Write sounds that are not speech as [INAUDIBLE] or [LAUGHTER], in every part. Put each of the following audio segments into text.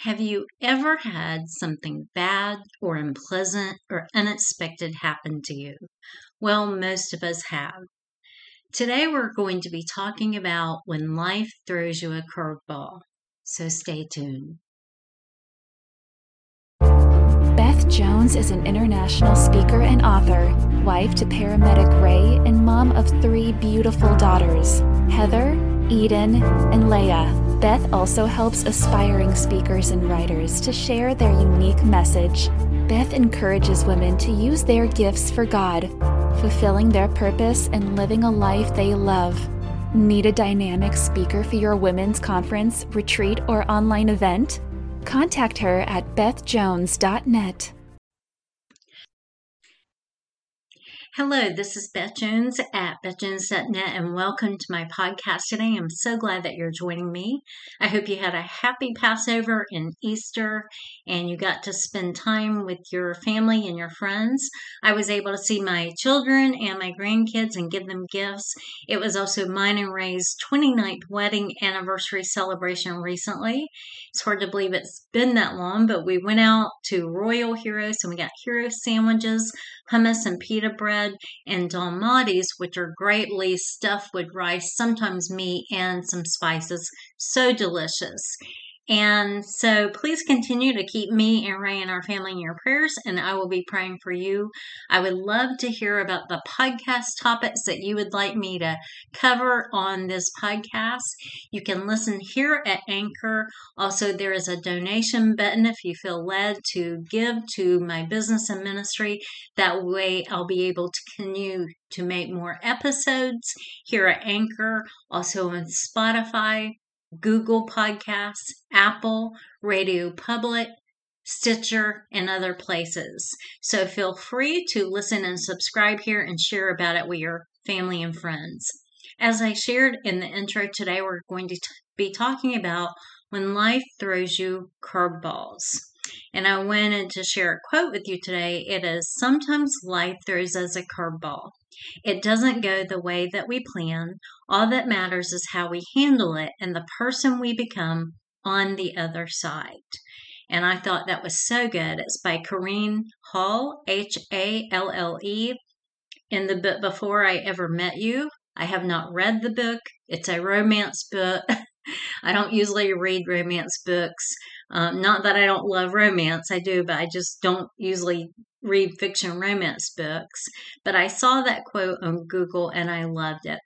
Have you ever had something bad or unpleasant or unexpected happen to you? Well, most of us have. Today we're going to be talking about when life throws you a curveball. So stay tuned. Beth Jones is an international speaker and author, wife to paramedic Ray, and mom of three beautiful daughters Heather, Eden, and Leia. Beth also helps aspiring speakers and writers to share their unique message. Beth encourages women to use their gifts for God, fulfilling their purpose and living a life they love. Need a dynamic speaker for your women's conference, retreat, or online event? Contact her at bethjones.net. Hello, this is Beth Jones at bethjones.net, and welcome to my podcast today. I'm so glad that you're joining me. I hope you had a happy Passover and Easter, and you got to spend time with your family and your friends. I was able to see my children and my grandkids and give them gifts. It was also mine and Ray's 29th wedding anniversary celebration recently. It's hard to believe it's been that long, but we went out to Royal Heroes and we got hero sandwiches, hummus and pita bread bread, and dolmades, which are greatly stuffed with rice, sometimes meat, and some spices. So delicious. And so please continue to keep me and Ray and our family in your prayers, and I will be praying for you. I would love to hear about the podcast topics that you would like me to cover on this podcast. You can listen here at Anchor. Also, there is a donation button if you feel led to give to my business and ministry. That way, I'll be able to continue to make more episodes here at Anchor, also on Spotify, Google Podcasts, Apple, Radio Public, Stitcher, and other places. So feel free to listen and subscribe here and share about it with your family and friends. As I shared in the intro today, we're going to t- be talking about when life throws you curveballs. And I wanted to share a quote with you today. It is Sometimes life throws us a curveball. It doesn't go the way that we plan. All that matters is how we handle it and the person we become on the other side. And I thought that was so good. It's by Corrine Hall, H A L L E, in the book Before I Ever Met You. I have not read the book, it's a romance book. [LAUGHS] I don't usually read romance books. Um, not that I don't love romance, I do, but I just don't usually read fiction romance books. But I saw that quote on Google and I loved it.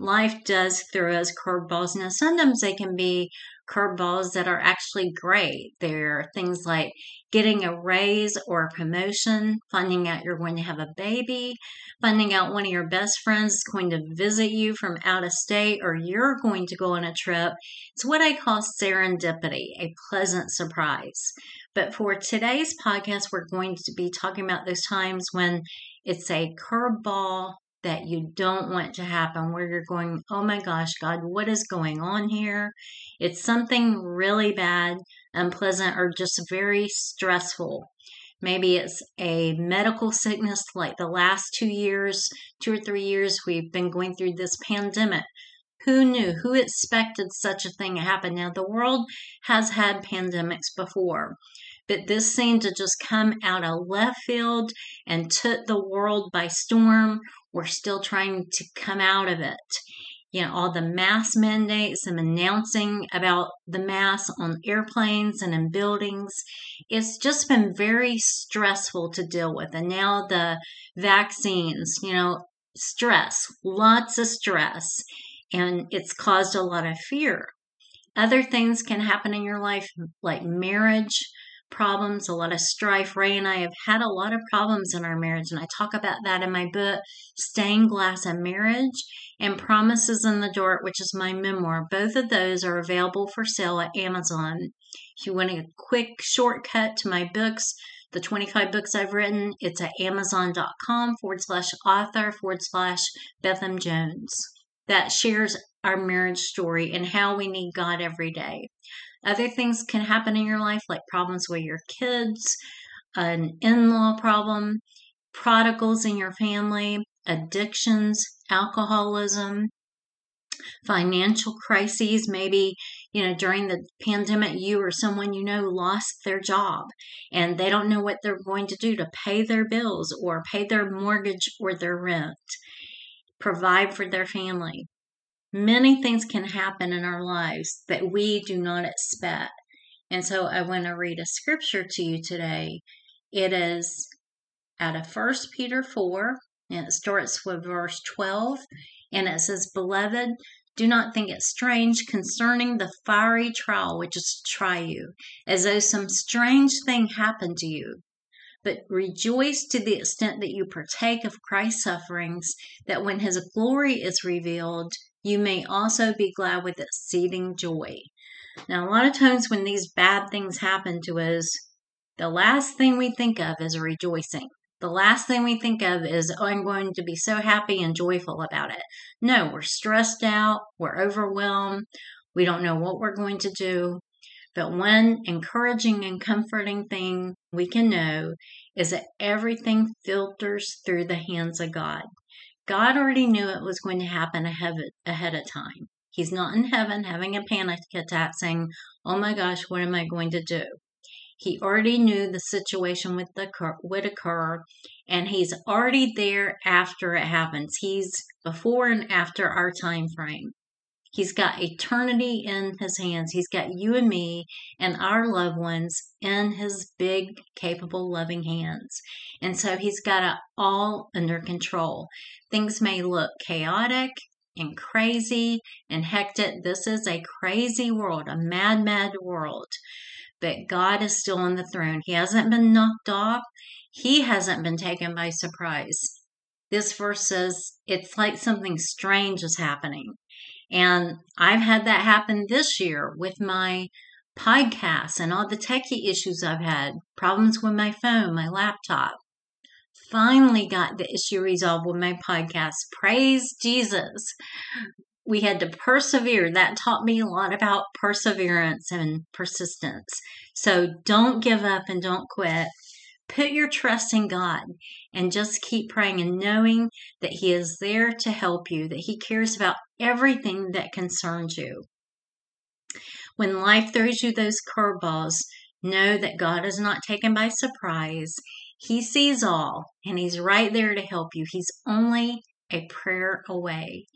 Life does throw us curveballs. Now, sometimes they can be curveballs that are actually great. They're things like getting a raise or a promotion, finding out you're going to have a baby, finding out one of your best friends is going to visit you from out of state or you're going to go on a trip. It's what I call serendipity, a pleasant surprise. But for today's podcast, we're going to be talking about those times when it's a curveball that you don't want to happen where you're going, oh my gosh, God, what is going on here? It's something really bad, unpleasant, or just very stressful. Maybe it's a medical sickness like the last two years, two or three years, we've been going through this pandemic. Who knew? Who expected such a thing to happen? Now, the world has had pandemics before, but this seemed to just come out of left field and took the world by storm. We're still trying to come out of it. You know, all the mask mandates and announcing about the masks on airplanes and in buildings. It's just been very stressful to deal with. And now the vaccines, you know, stress, lots of stress, and it's caused a lot of fear. Other things can happen in your life, like marriage problems, a lot of strife. Ray and I have had a lot of problems in our marriage, and I talk about that in my book, Stained Glass and Marriage, and Promises in the Dark, which is my memoir. Both of those are available for sale at Amazon. If you want a quick shortcut to my books, the 25 books I've written, it's at amazon.com forward slash author forward slash Bethem Jones. That shares our marriage story and how we need God every day. Other things can happen in your life, like problems with your kids, an in law problem, prodigals in your family, addictions, alcoholism, financial crises. Maybe you know, during the pandemic, you or someone you know lost their job and they don't know what they're going to do to pay their bills or pay their mortgage or their rent, provide for their family. Many things can happen in our lives that we do not expect. And so I want to read a scripture to you today. It is out of 1 Peter 4, and it starts with verse 12, and it says, Beloved, do not think it strange concerning the fiery trial which is to try you, as though some strange thing happened to you. But rejoice to the extent that you partake of Christ's sufferings, that when his glory is revealed, you may also be glad with exceeding joy. Now, a lot of times when these bad things happen to us, the last thing we think of is rejoicing the last thing we think of is, oh, I'm going to be so happy and joyful about it. No, we're stressed out, we're overwhelmed, we don't know what we're going to do. But one encouraging and comforting thing we can know is that everything filters through the hands of God. God already knew it was going to happen ahead, of time. He's not in heaven having a panic attack saying, Oh my gosh, what am I going to do? He already knew the situation with the would occur, and he's already there after it happens. He's before and after our time frame. He's got eternity in his hands. He's got you and me and our loved ones in his big, capable, loving hands. And so he's got it all under control. Things may look chaotic and crazy and hectic. This is a crazy world, a mad, mad world but God is still on the throne. He hasn't been knocked off, He hasn't been taken by surprise. This verse says it's like something strange is happening. And I've had that happen this year with my podcasts and all the techie issues I've had, problems with my phone, my laptop. Finally got the issue resolved with my podcast. Praise Jesus we had to persevere. That taught me a lot about perseverance and persistence. So don't give up and don't quit. Put your trust in God and just keep praying and knowing that He is there to help you, that He cares about everything that concerns you. When life throws you those curveballs, know that God is not taken by surprise. He sees all and He's right there to help you. He's only a prayer away.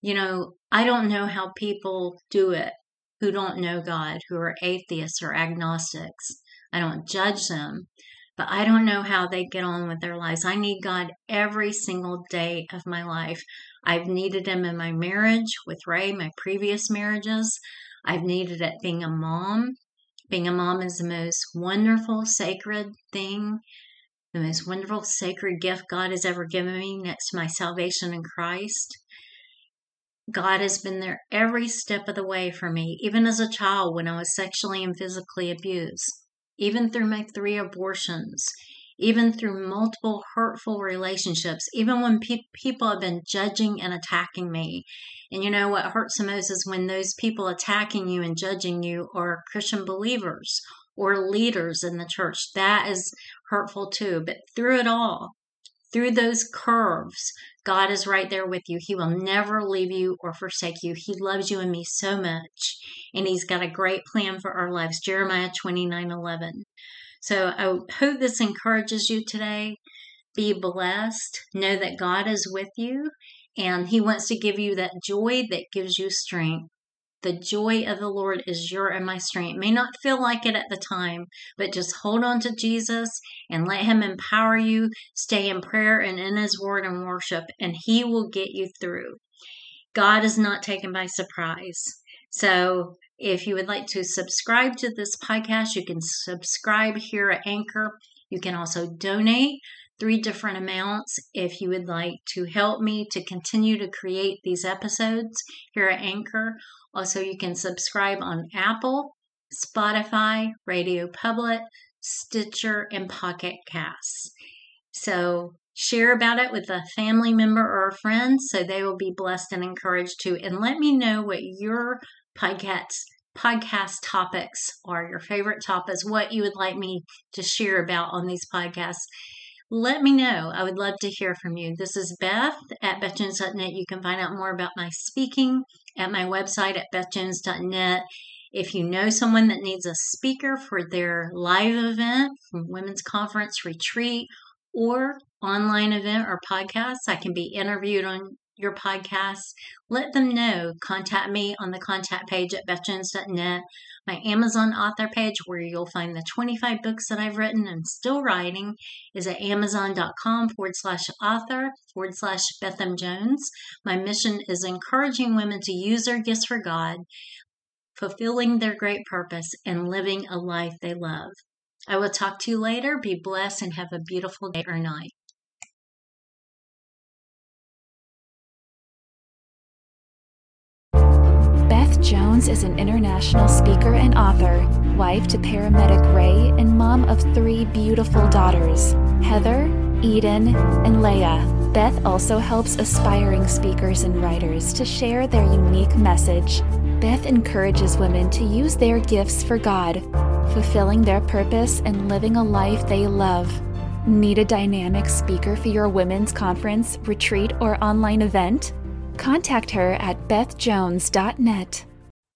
You know, I don't know how people do it who don't know God, who are atheists or agnostics. I don't judge them, but I don't know how they get on with their lives. I need God every single day of my life. I've needed Him in my marriage with Ray, my previous marriages. I've needed it being a mom. Being a mom is the most wonderful, sacred thing, the most wonderful, sacred gift God has ever given me next to my salvation in Christ. God has been there every step of the way for me, even as a child when I was sexually and physically abused, even through my three abortions, even through multiple hurtful relationships, even when pe- people have been judging and attacking me. And you know what hurts the most is when those people attacking you and judging you are Christian believers or leaders in the church. That is hurtful too. But through it all, through those curves, God is right there with you. He will never leave you or forsake you. He loves you and me so much, and He's got a great plan for our lives. Jeremiah 29 11. So I hope this encourages you today. Be blessed. Know that God is with you, and He wants to give you that joy that gives you strength. The joy of the Lord is your and my strength. May not feel like it at the time, but just hold on to Jesus and let Him empower you. Stay in prayer and in His word and worship, and He will get you through. God is not taken by surprise. So, if you would like to subscribe to this podcast, you can subscribe here at Anchor. You can also donate three different amounts if you would like to help me to continue to create these episodes here at Anchor. Also, you can subscribe on Apple, Spotify, Radio Public, Stitcher, and Pocket Casts. So, share about it with a family member or a friend so they will be blessed and encouraged too. And let me know what your podcast podcast topics are, your favorite topics, what you would like me to share about on these podcasts let me know. I would love to hear from you. This is Beth at bethjones.net. You can find out more about my speaking at my website at bethjones.net. If you know someone that needs a speaker for their live event, women's conference retreat, or online event or podcast, I can be interviewed on your podcast, let them know. Contact me on the contact page at bethjones.net, my Amazon author page where you'll find the 25 books that I've written and still writing is at amazon.com forward slash author forward slash Betham Jones. My mission is encouraging women to use their gifts for God, fulfilling their great purpose, and living a life they love. I will talk to you later. Be blessed and have a beautiful day or night. Beth Jones is an international speaker and author, wife to paramedic Ray, and mom of three beautiful daughters Heather, Eden, and Leah. Beth also helps aspiring speakers and writers to share their unique message. Beth encourages women to use their gifts for God, fulfilling their purpose and living a life they love. Need a dynamic speaker for your women's conference, retreat, or online event? Contact her at bethjones.net.